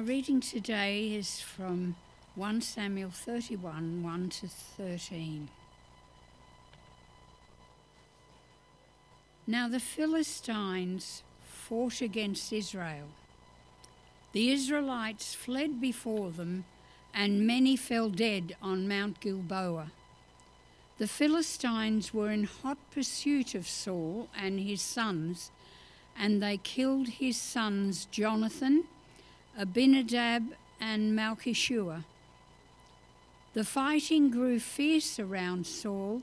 Our reading today is from 1 Samuel 31 1 to 13. Now the Philistines fought against Israel. The Israelites fled before them, and many fell dead on Mount Gilboa. The Philistines were in hot pursuit of Saul and his sons, and they killed his sons Jonathan, Abinadab, and Malchishua. The fighting grew fierce around Saul,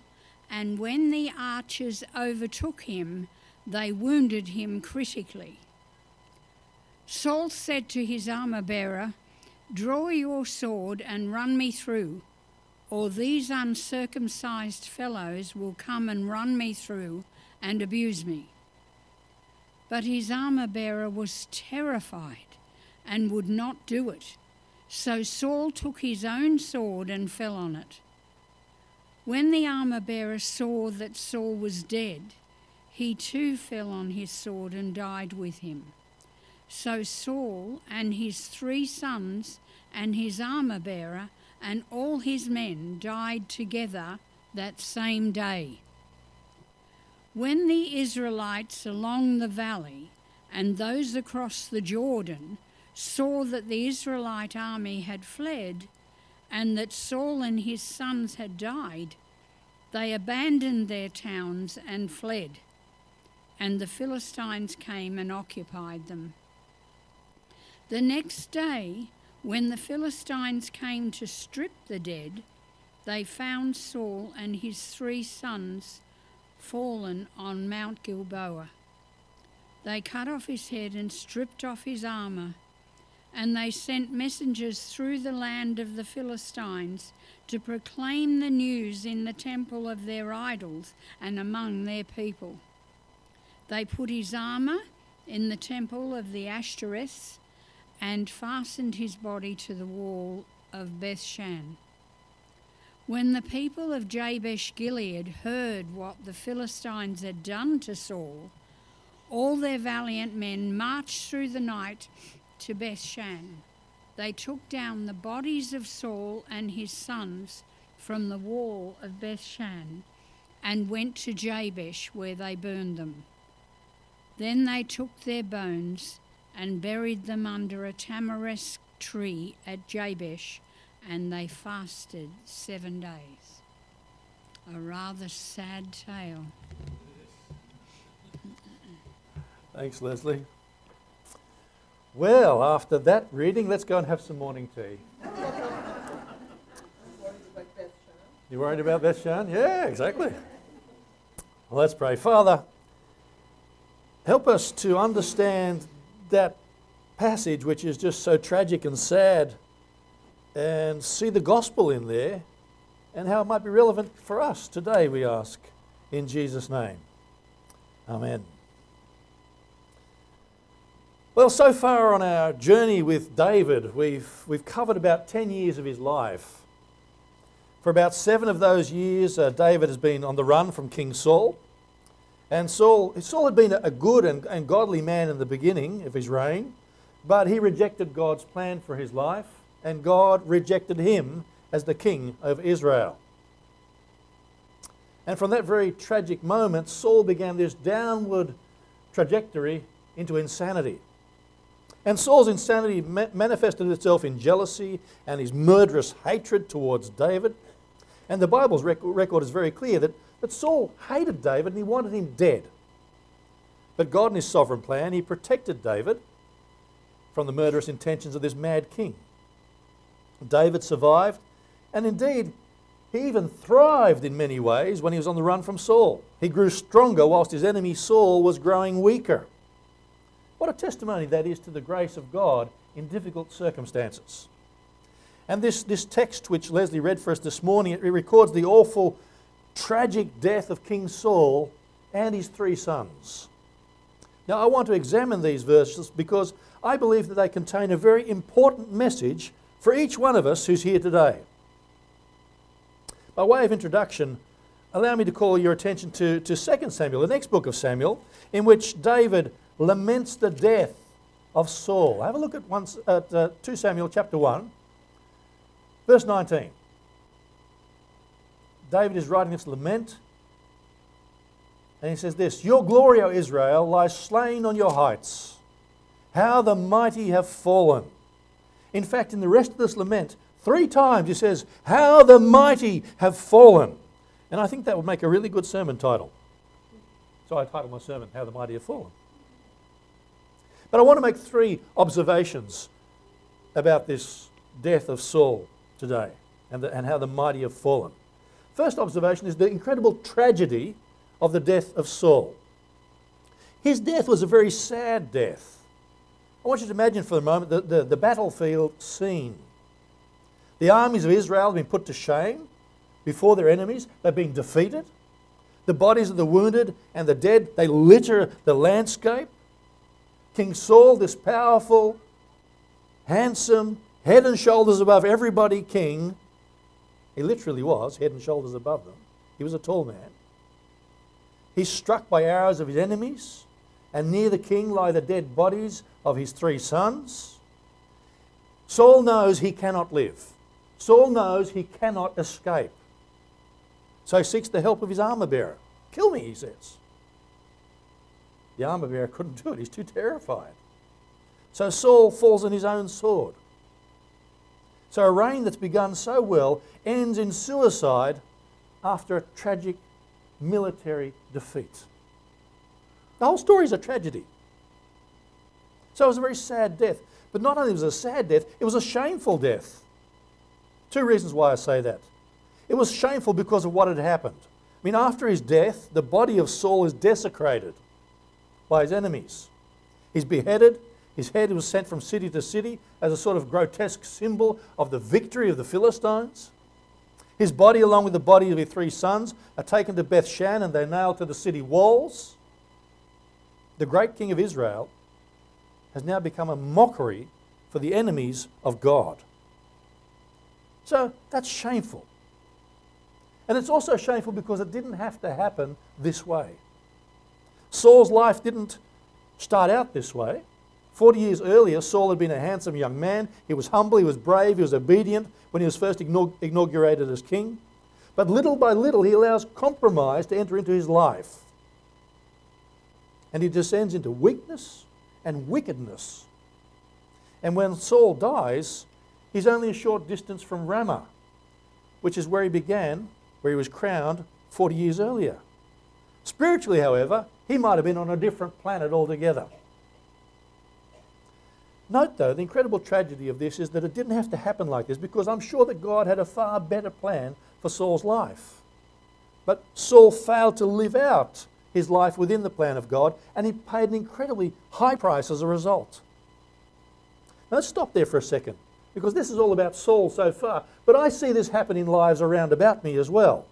and when the archers overtook him, they wounded him critically. Saul said to his armor bearer, Draw your sword and run me through, or these uncircumcised fellows will come and run me through and abuse me. But his armor bearer was terrified and would not do it. So Saul took his own sword and fell on it. When the armor bearer saw that Saul was dead, he too fell on his sword and died with him. So Saul and his three sons and his armor bearer and all his men died together that same day. When the Israelites along the valley and those across the Jordan saw that the Israelite army had fled and that Saul and his sons had died, they abandoned their towns and fled, and the Philistines came and occupied them. The next day, when the Philistines came to strip the dead, they found Saul and his three sons fallen on Mount Gilboa. They cut off his head and stripped off his armour and they sent messengers through the land of the Philistines to proclaim the news in the temple of their idols and among their people. They put his armour in the temple of the Ashtoreths and fastened his body to the wall of Bethshan. When the people of Jabesh Gilead heard what the Philistines had done to Saul, all their valiant men marched through the night to Bethshan. They took down the bodies of Saul and his sons from the wall of Bethshan and went to Jabesh, where they burned them. Then they took their bones and buried them under a tamarisk tree at Jabesh, and they fasted seven days. A rather sad tale. Thanks, Leslie. Well, after that reading, let's go and have some morning tea. You worried about Bethshan? Yeah, exactly. Well, let's pray. Father, help us to understand that passage which is just so tragic and sad and see the gospel in there and how it might be relevant for us today, we ask. In Jesus' name. Amen. Well, so far on our journey with David, we've, we've covered about 10 years of his life. For about seven of those years, uh, David has been on the run from King Saul. And Saul, Saul had been a good and, and godly man in the beginning of his reign, but he rejected God's plan for his life, and God rejected him as the king of Israel. And from that very tragic moment, Saul began this downward trajectory into insanity. And Saul's insanity manifested itself in jealousy and his murderous hatred towards David. And the Bible's rec- record is very clear that, that Saul hated David and he wanted him dead. But God, in his sovereign plan, he protected David from the murderous intentions of this mad king. David survived, and indeed, he even thrived in many ways when he was on the run from Saul. He grew stronger whilst his enemy Saul was growing weaker. What a testimony that is to the grace of God in difficult circumstances. And this, this text, which Leslie read for us this morning, it records the awful, tragic death of King Saul and his three sons. Now, I want to examine these verses because I believe that they contain a very important message for each one of us who's here today. By way of introduction, allow me to call your attention to, to 2 Samuel, the next book of Samuel, in which David laments the death of Saul. Have a look at, one, at uh, 2 Samuel chapter 1, verse 19. David is writing this lament, and he says this Your glory, O Israel, lies slain on your heights. How the mighty have fallen. In fact, in the rest of this lament, three times he says, How the mighty have fallen. And I think that would make a really good sermon title. So I titled my sermon, How the Mighty Have Fallen. But I want to make three observations about this death of Saul today and, the, and how the mighty have fallen. First observation is the incredible tragedy of the death of Saul. His death was a very sad death. I want you to imagine for a moment the, the, the battlefield scene. The armies of Israel have been put to shame before their enemies, they've been defeated. The bodies of the wounded and the dead, they litter the landscape. King Saul, this powerful, handsome, head and shoulders above everybody king, he literally was head and shoulders above them. He was a tall man. He's struck by arrows of his enemies, and near the king lie the dead bodies of his three sons. Saul knows he cannot live. Saul knows he cannot escape. So he seeks the help of his armor bearer. Kill me, he says. The armor bearer couldn't do it, he's too terrified. So Saul falls on his own sword. So a reign that's begun so well ends in suicide after a tragic military defeat. The whole story is a tragedy. So it was a very sad death. But not only was it a sad death, it was a shameful death. Two reasons why I say that. It was shameful because of what had happened. I mean, after his death, the body of Saul is desecrated by his enemies. He's beheaded. His head was sent from city to city as a sort of grotesque symbol of the victory of the Philistines. His body, along with the body of his three sons, are taken to Beth Shan and they're nailed to the city walls. The great king of Israel has now become a mockery for the enemies of God. So that's shameful. And it's also shameful because it didn't have to happen this way. Saul's life didn't start out this way. Forty years earlier, Saul had been a handsome young man. He was humble, he was brave, he was obedient when he was first inaugurated as king. But little by little, he allows compromise to enter into his life. And he descends into weakness and wickedness. And when Saul dies, he's only a short distance from Ramah, which is where he began where he was crowned 40 years earlier. Spiritually, however, he might have been on a different planet altogether. Note, though, the incredible tragedy of this is that it didn't have to happen like this because I'm sure that God had a far better plan for Saul's life. But Saul failed to live out his life within the plan of God and he paid an incredibly high price as a result. Now, let's stop there for a second because this is all about Saul so far. But I see this happen in lives around about me as well.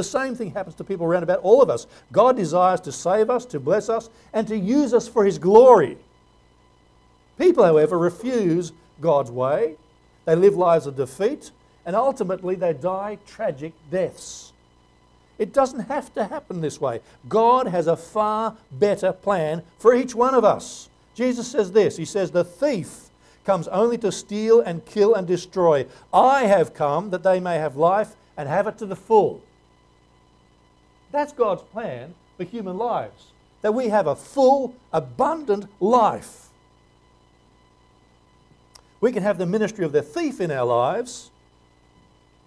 The same thing happens to people around about all of us. God desires to save us, to bless us, and to use us for His glory. People, however, refuse God's way. They live lives of defeat, and ultimately they die tragic deaths. It doesn't have to happen this way. God has a far better plan for each one of us. Jesus says this He says, The thief comes only to steal and kill and destroy. I have come that they may have life and have it to the full. That's God's plan for human lives, that we have a full, abundant life. We can have the ministry of the thief in our lives,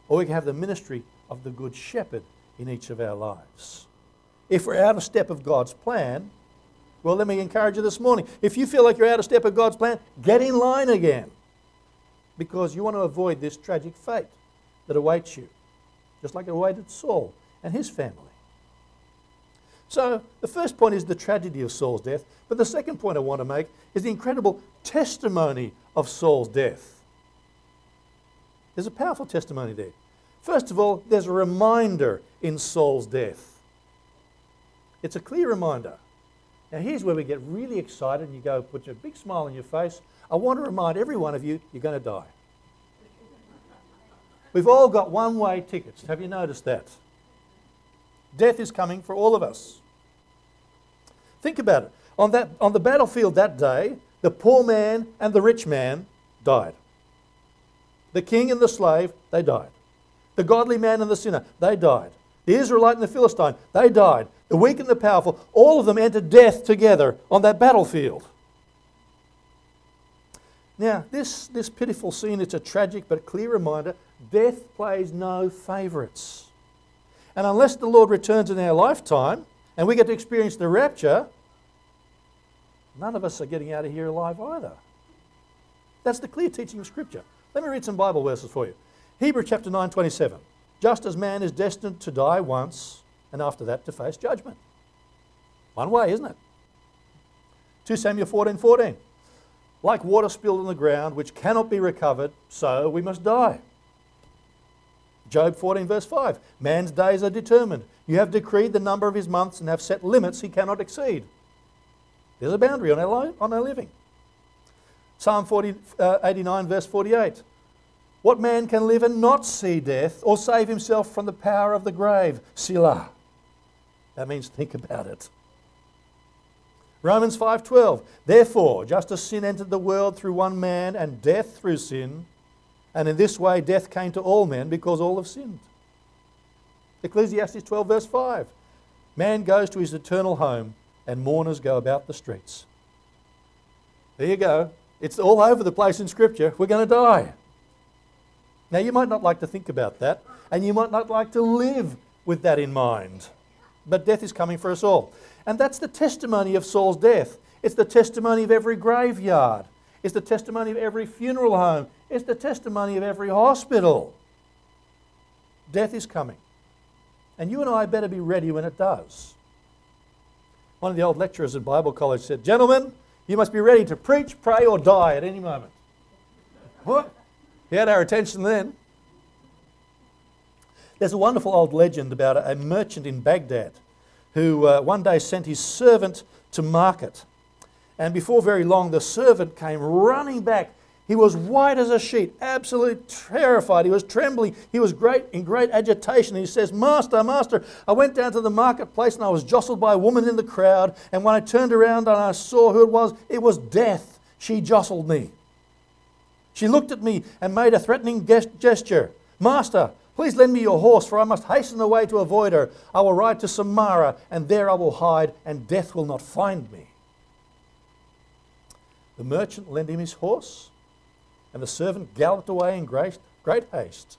or we can have the ministry of the good shepherd in each of our lives. If we're out of step of God's plan, well, let me encourage you this morning. If you feel like you're out of step of God's plan, get in line again. Because you want to avoid this tragic fate that awaits you, just like it awaited Saul and his family. So, the first point is the tragedy of Saul's death. But the second point I want to make is the incredible testimony of Saul's death. There's a powerful testimony there. First of all, there's a reminder in Saul's death. It's a clear reminder now, here's where we get really excited and you go, put a big smile on your face. I want to remind every one of you, you're going to die. We've all got one way tickets. Have you noticed that? Death is coming for all of us. Think about it. On, that, on the battlefield that day, the poor man and the rich man died. The king and the slave, they died. The godly man and the sinner, they died. The Israelite and the Philistine, they died. The weak and the powerful, all of them entered death together on that battlefield. Now, this, this pitiful scene, it's a tragic but clear reminder death plays no favourites. And unless the Lord returns in our lifetime and we get to experience the rapture, none of us are getting out of here alive either. That's the clear teaching of Scripture. Let me read some Bible verses for you. Hebrew chapter 9, 27. Just as man is destined to die once, and after that to face judgment. One way, isn't it? 2 Samuel 14, 14. Like water spilled on the ground, which cannot be recovered, so we must die. Job 14, verse 5. Man's days are determined. You have decreed the number of his months and have set limits he cannot exceed. There's a boundary on our, li- on our living. Psalm 40, uh, 89, verse 48. What man can live and not see death or save himself from the power of the grave? Selah. That means think about it. Romans 5:12 Therefore just as sin entered the world through one man and death through sin and in this way death came to all men because all have sinned. Ecclesiastes 12 verse 5 Man goes to his eternal home and mourners go about the streets. There you go. It's all over the place in Scripture. We're going to die. Now, you might not like to think about that, and you might not like to live with that in mind. But death is coming for us all. And that's the testimony of Saul's death. It's the testimony of every graveyard. It's the testimony of every funeral home. It's the testimony of every hospital. Death is coming. And you and I better be ready when it does. One of the old lecturers at Bible College said, Gentlemen, you must be ready to preach, pray, or die at any moment. What? He had our attention then. There's a wonderful old legend about a merchant in Baghdad who uh, one day sent his servant to market. And before very long, the servant came running back. He was white as a sheet, absolutely terrified. He was trembling. He was great in great agitation. He says, Master, Master, I went down to the marketplace and I was jostled by a woman in the crowd. And when I turned around and I saw who it was, it was death. She jostled me. She looked at me and made a threatening gesture. Master, please lend me your horse, for I must hasten away to avoid her. I will ride to Samarra, and there I will hide, and death will not find me. The merchant lent him his horse, and the servant galloped away in great, great haste.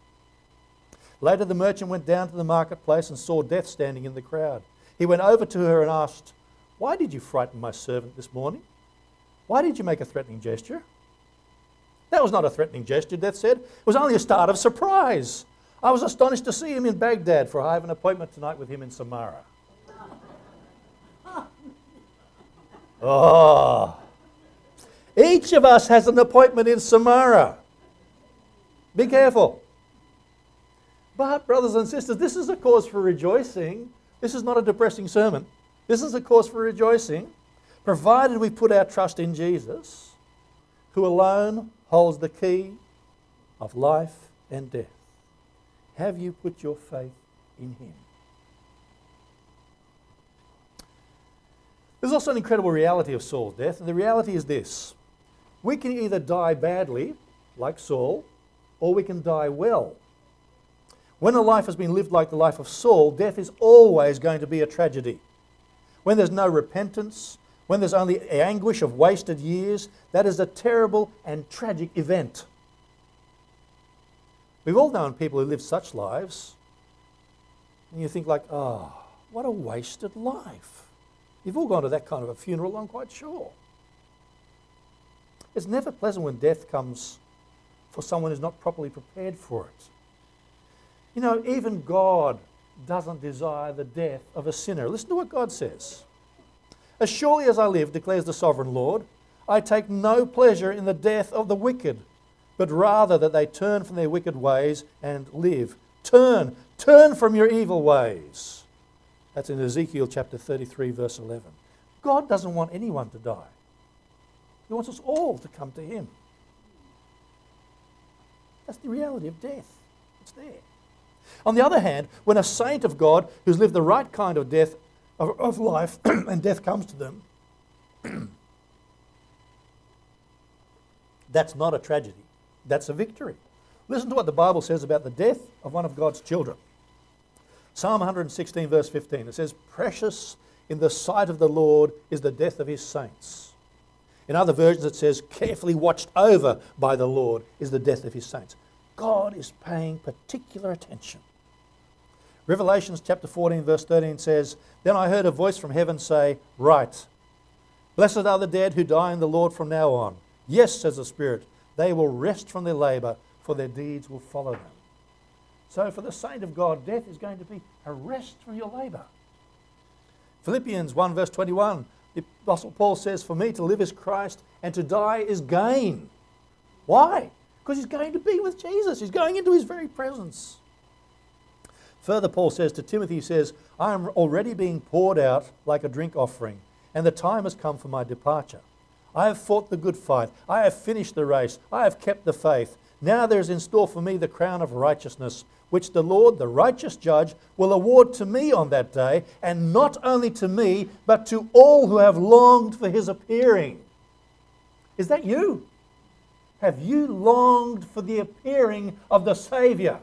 Later, the merchant went down to the marketplace and saw death standing in the crowd. He went over to her and asked, Why did you frighten my servant this morning? Why did you make a threatening gesture? That was not a threatening gesture, Death said. It was only a start of surprise. I was astonished to see him in Baghdad, for I have an appointment tonight with him in Samarra. Oh. Each of us has an appointment in Samarra. Be careful. But, brothers and sisters, this is a cause for rejoicing. This is not a depressing sermon. This is a cause for rejoicing, provided we put our trust in Jesus, who alone holds the key of life and death. Have you put your faith in Him? There's also an incredible reality of Saul's death, and the reality is this we can either die badly, like Saul, or we can die well. When a life has been lived like the life of Saul, death is always going to be a tragedy. When there's no repentance, when there's only anguish of wasted years, that is a terrible and tragic event. We've all known people who live such lives, and you think like, oh, what a wasted life. You've all gone to that kind of a funeral, I'm quite sure. It's never pleasant when death comes for someone who's not properly prepared for it. You know, even God doesn't desire the death of a sinner. Listen to what God says. As surely as I live, declares the sovereign Lord, I take no pleasure in the death of the wicked, but rather that they turn from their wicked ways and live. Turn, turn from your evil ways. That's in Ezekiel chapter 33, verse 11. God doesn't want anyone to die, He wants us all to come to Him. That's the reality of death. It's there. On the other hand, when a saint of God who's lived the right kind of death of, of life and death comes to them, That's not a tragedy, that's a victory. Listen to what the Bible says about the death of one of God's children. Psalm 116, verse 15, it says, Precious in the sight of the Lord is the death of his saints. In other versions, it says, Carefully watched over by the Lord is the death of his saints. God is paying particular attention. Revelations chapter 14, verse 13 says, Then I heard a voice from heaven say, Write, blessed are the dead who die in the Lord from now on. Yes, says the Spirit, they will rest from their labour, for their deeds will follow them. So, for the saint of God, death is going to be a rest from your labour. Philippians 1, verse 21, the Apostle Paul says, For me to live is Christ, and to die is gain. Why? Because he's going to be with Jesus, he's going into his very presence. Further, Paul says to Timothy, he says, I am already being poured out like a drink offering, and the time has come for my departure. I have fought the good fight. I have finished the race. I have kept the faith. Now there is in store for me the crown of righteousness, which the Lord, the righteous judge, will award to me on that day, and not only to me, but to all who have longed for his appearing. Is that you? Have you longed for the appearing of the Savior?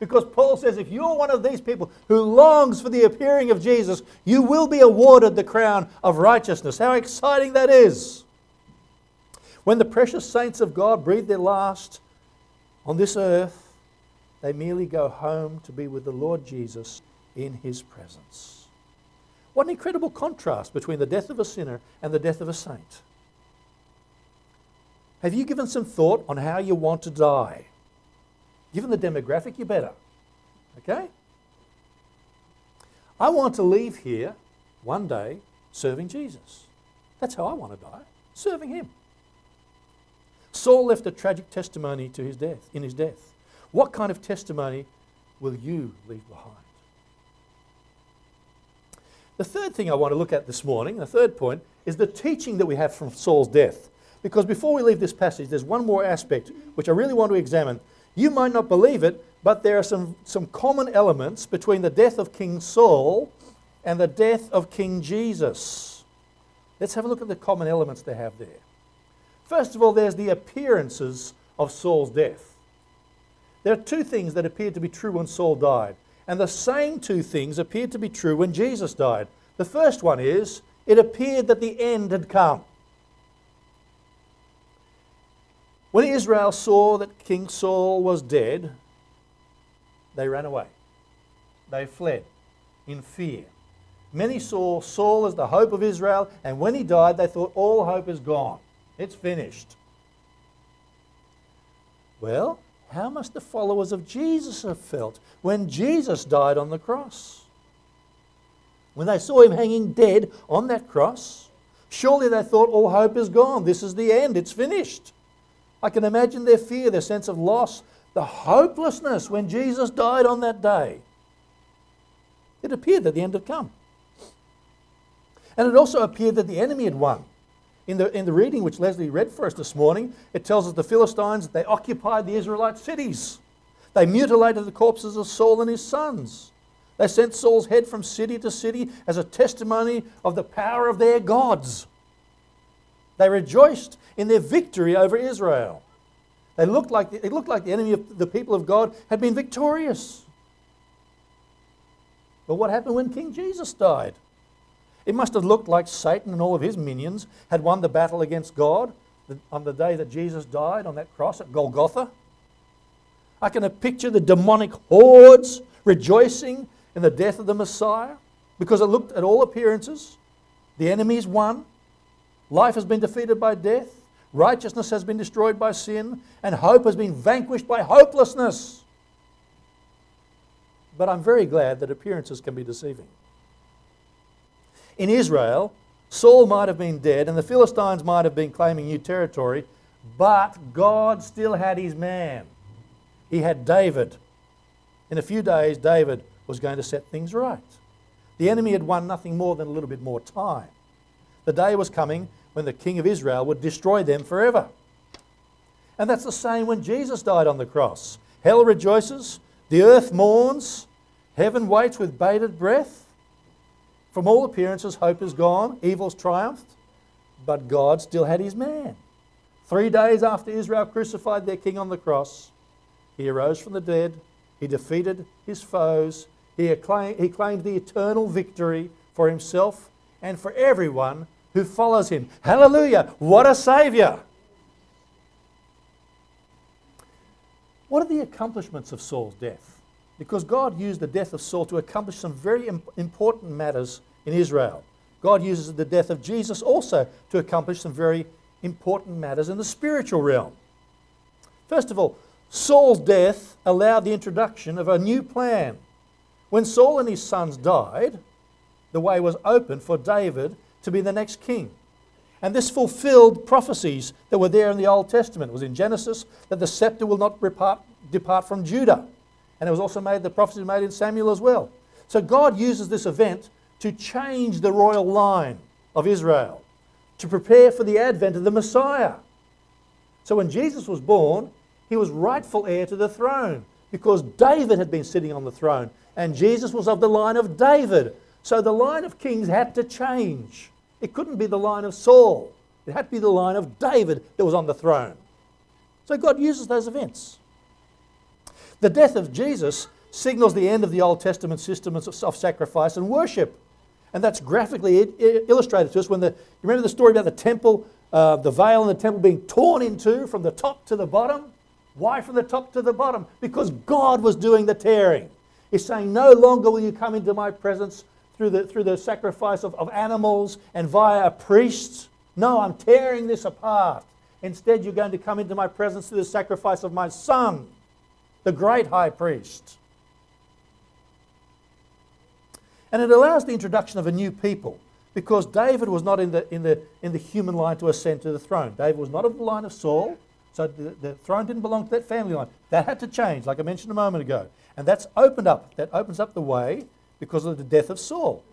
Because Paul says if you're one of these people who longs for the appearing of Jesus, you will be awarded the crown of righteousness. How exciting that is! When the precious saints of God breathe their last on this earth, they merely go home to be with the Lord Jesus in his presence. What an incredible contrast between the death of a sinner and the death of a saint. Have you given some thought on how you want to die? Given the demographic, you better. Okay? I want to leave here one day serving Jesus. That's how I want to die, serving him. Saul left a tragic testimony to his death, in his death. What kind of testimony will you leave behind? The third thing I want to look at this morning, the third point, is the teaching that we have from Saul's death. Because before we leave this passage, there's one more aspect which I really want to examine you might not believe it, but there are some, some common elements between the death of King Saul and the death of King Jesus. Let's have a look at the common elements they have there. First of all, there's the appearances of Saul's death. There are two things that appeared to be true when Saul died, and the same two things appeared to be true when Jesus died. The first one is it appeared that the end had come. When Israel saw that King Saul was dead, they ran away. They fled in fear. Many saw Saul as the hope of Israel, and when he died, they thought all hope is gone. It's finished. Well, how must the followers of Jesus have felt when Jesus died on the cross? When they saw him hanging dead on that cross, surely they thought all hope is gone. This is the end, it's finished. I can imagine their fear, their sense of loss, the hopelessness when Jesus died on that day. It appeared that the end had come. And it also appeared that the enemy had won. In the, in the reading which Leslie read for us this morning, it tells us the Philistines, they occupied the Israelite cities. They mutilated the corpses of Saul and his sons. They sent Saul's head from city to city as a testimony of the power of their gods. They rejoiced in their victory over Israel. They looked like, it looked like the enemy of the people of God had been victorious. But what happened when King Jesus died? It must have looked like Satan and all of his minions had won the battle against God on the day that Jesus died on that cross at Golgotha. I can picture the demonic hordes rejoicing in the death of the Messiah because it looked at all appearances the enemies won. Life has been defeated by death, righteousness has been destroyed by sin, and hope has been vanquished by hopelessness. But I'm very glad that appearances can be deceiving. In Israel, Saul might have been dead and the Philistines might have been claiming new territory, but God still had his man. He had David. In a few days, David was going to set things right. The enemy had won nothing more than a little bit more time. The day was coming when the king of Israel would destroy them forever. And that's the same when Jesus died on the cross. Hell rejoices, the earth mourns, heaven waits with bated breath. From all appearances, hope is gone, evil's triumphed. But God still had his man. Three days after Israel crucified their king on the cross, he arose from the dead, he defeated his foes, he, he claimed the eternal victory for himself and for everyone who follows him. Hallelujah! What a Saviour! What are the accomplishments of Saul's death? Because God used the death of Saul to accomplish some very important matters in Israel. God uses the death of Jesus also to accomplish some very important matters in the spiritual realm. First of all, Saul's death allowed the introduction of a new plan. When Saul and his sons died, the way was open for David to be the next king. And this fulfilled prophecies that were there in the Old Testament. It was in Genesis that the scepter will not depart, from Judah. And it was also made, the prophecy was made in Samuel as well. So God uses this event to change the royal line of Israel, to prepare for the advent of the Messiah. So when Jesus was born, he was rightful heir to the throne because David had been sitting on the throne and Jesus was of the line of David. So the line of kings had to change. It couldn't be the line of Saul, it had to be the line of David that was on the throne. So God uses those events. The death of Jesus signals the end of the Old Testament system of sacrifice and worship. And that's graphically illustrated to us when the, you remember the story about the temple, uh, the veil in the temple being torn in two from the top to the bottom? Why from the top to the bottom? Because God was doing the tearing. He's saying, No longer will you come into my presence through the, through the sacrifice of, of animals and via a priest. No, I'm tearing this apart. Instead, you're going to come into my presence through the sacrifice of my son, the great high priest. And it allows the introduction of a new people because David was not in the, in the, in the human line to ascend to the throne. David was not of the line of Saul, so the, the throne didn't belong to that family line. That had to change, like I mentioned a moment ago. And that's opened up. That opens up the way because of the death of Saul.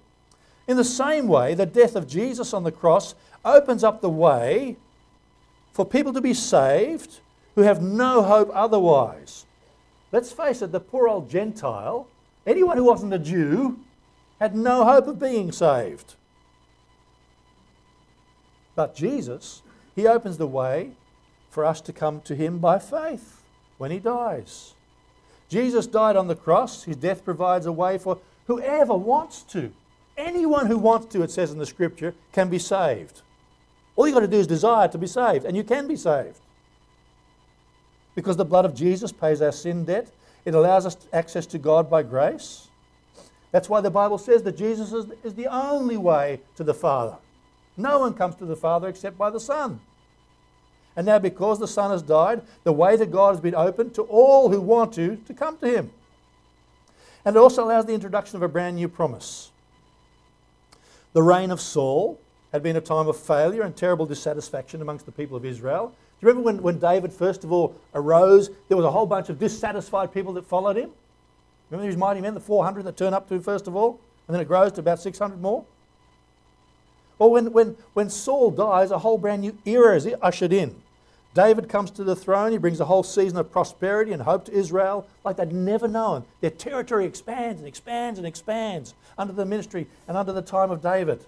In the same way, the death of Jesus on the cross opens up the way for people to be saved who have no hope otherwise. Let's face it, the poor old Gentile, anyone who wasn't a Jew, had no hope of being saved. But Jesus, He opens the way for us to come to Him by faith when He dies. Jesus died on the cross. His death provides a way for whoever wants to. Anyone who wants to, it says in the scripture, can be saved. All you've got to do is desire to be saved, and you can be saved. Because the blood of Jesus pays our sin debt, it allows us access to God by grace. That's why the Bible says that Jesus is, the only way to the Father. No one comes to the Father except by the Son. And now, because the Son has died, the way to God has been opened to all who want to to come to Him. And it also allows the introduction of a brand new promise. The reign of Saul had been a time of failure and terrible dissatisfaction amongst the people of Israel. You remember when, when David first of all arose? There was a whole bunch of dissatisfied people that followed him. Remember these mighty men, the 400 that turn up to him first of all? And then it grows to about 600 more? Or when, when, when Saul dies, a whole brand new era is ushered in. David comes to the throne. He brings a whole season of prosperity and hope to Israel like they'd never known. Their territory expands and expands and expands under the ministry and under the time of David.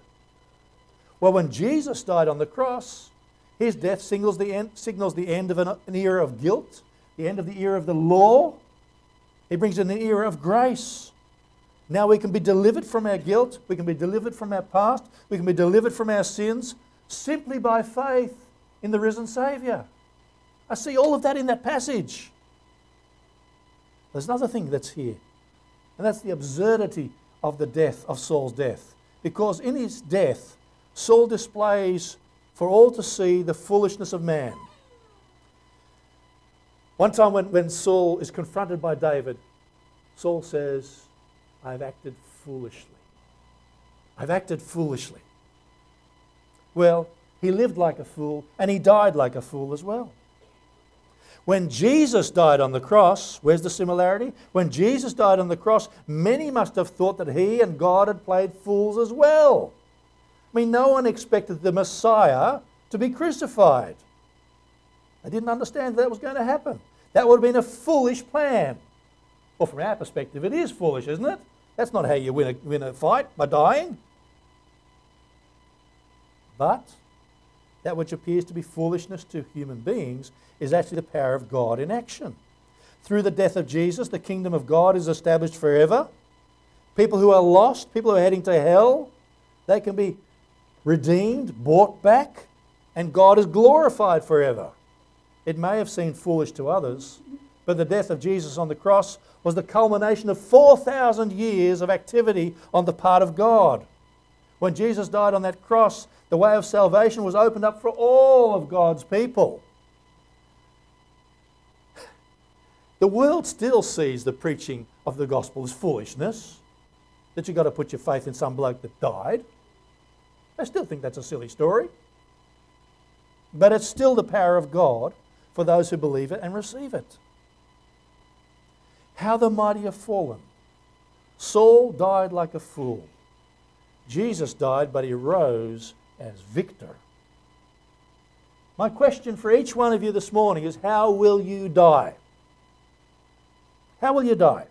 Well, when Jesus died on the cross, his death signals the end, signals the end of an, an era of guilt, the end of the era of the law. He brings in an era of grace. Now we can be delivered from our guilt, we can be delivered from our past, we can be delivered from our sins simply by faith in the risen Saviour. I see all of that in that passage. There's another thing that's here, and that's the absurdity of the death, of Saul's death. Because in his death, Saul displays for all to see the foolishness of man. One time when, when Saul is confronted by David, Saul says, I've acted foolishly. I've acted foolishly. Well, he lived like a fool and he died like a fool as well. When Jesus died on the cross, where's the similarity? When Jesus died on the cross, many must have thought that he and God had played fools as well. I mean, no one expected the Messiah to be crucified. They didn't understand that, that was going to happen. That would have been a foolish plan. Well, from our perspective, it is foolish, isn't it? That's not how you win a, win a fight, by dying. But that which appears to be foolishness to human beings is actually the power of God in action. Through the death of Jesus, the kingdom of God is established forever. People who are lost, people who are heading to hell, they can be redeemed, bought back, and God is glorified forever. It may have seemed foolish to others, but the death of Jesus on the cross was the culmination of 4,000 years of activity on the part of God. When Jesus died on that cross, the way of salvation was opened up for all of God's people. The world still sees the preaching of the gospel as foolishness, that you've got to put your faith in some bloke that died. They still think that's a silly story. But it's still the power of God for those who believe it and receive it. How the mighty have fallen. Saul died like a fool. Jesus died, but he rose as victor. My question for each one of you this morning is how will you die? How will you die?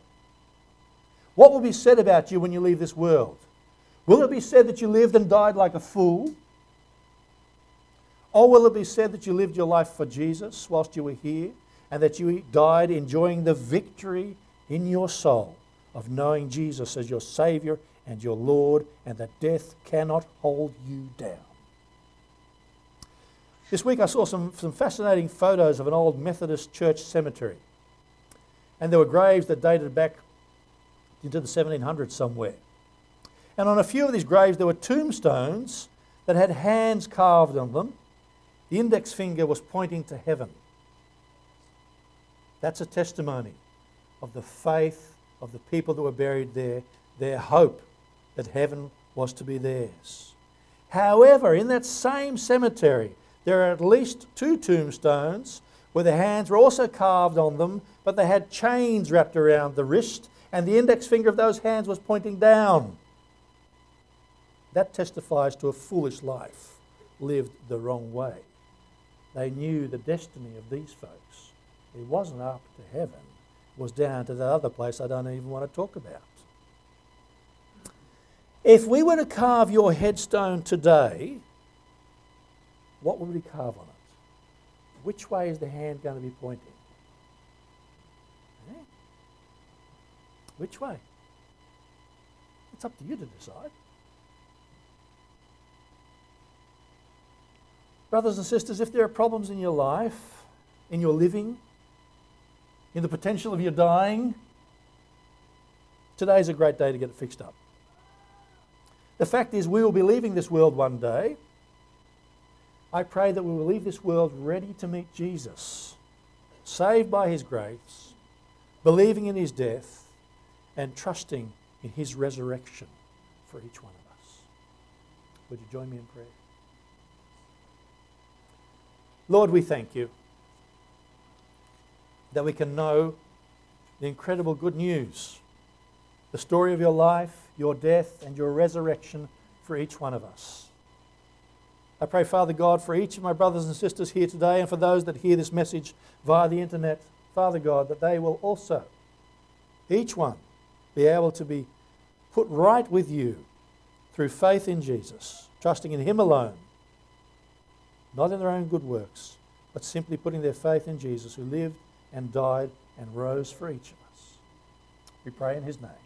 What will be said about you when you leave this world? Will it be said that you lived and died like a fool? Or will it be said that you lived your life for Jesus whilst you were here and that you died enjoying the victory in your soul of knowing Jesus as your Saviour and your Lord and that death cannot hold you down? This week I saw some, some fascinating photos of an old Methodist church cemetery. And there were graves that dated back into the 1700s somewhere. And on a few of these graves, there were tombstones that had hands carved on them. The index finger was pointing to heaven. That's a testimony of the faith of the people that were buried there, their hope that heaven was to be theirs. However, in that same cemetery, there are at least two tombstones where the hands were also carved on them, but they had chains wrapped around the wrist, and the index finger of those hands was pointing down. That testifies to a foolish life lived the wrong way. They knew the destiny of these folks. It wasn't up to heaven, it was down to that other place I don't even want to talk about. If we were to carve your headstone today, what would we carve on it? Which way is the hand going to be pointing? Eh? Which way? It's up to you to decide. Brothers and sisters, if there are problems in your life, in your living, in the potential of your dying, today is a great day to get it fixed up. The fact is, we will be leaving this world one day. I pray that we will leave this world ready to meet Jesus, saved by his grace, believing in his death, and trusting in his resurrection for each one of us. Would you join me in prayer? Lord, we thank you that we can know the incredible good news, the story of your life, your death, and your resurrection for each one of us. I pray, Father God, for each of my brothers and sisters here today and for those that hear this message via the internet, Father God, that they will also, each one, be able to be put right with you through faith in Jesus, trusting in Him alone not in their own good works, but simply putting their faith in Jesus who lived and died and rose for each of us. We pray in his name.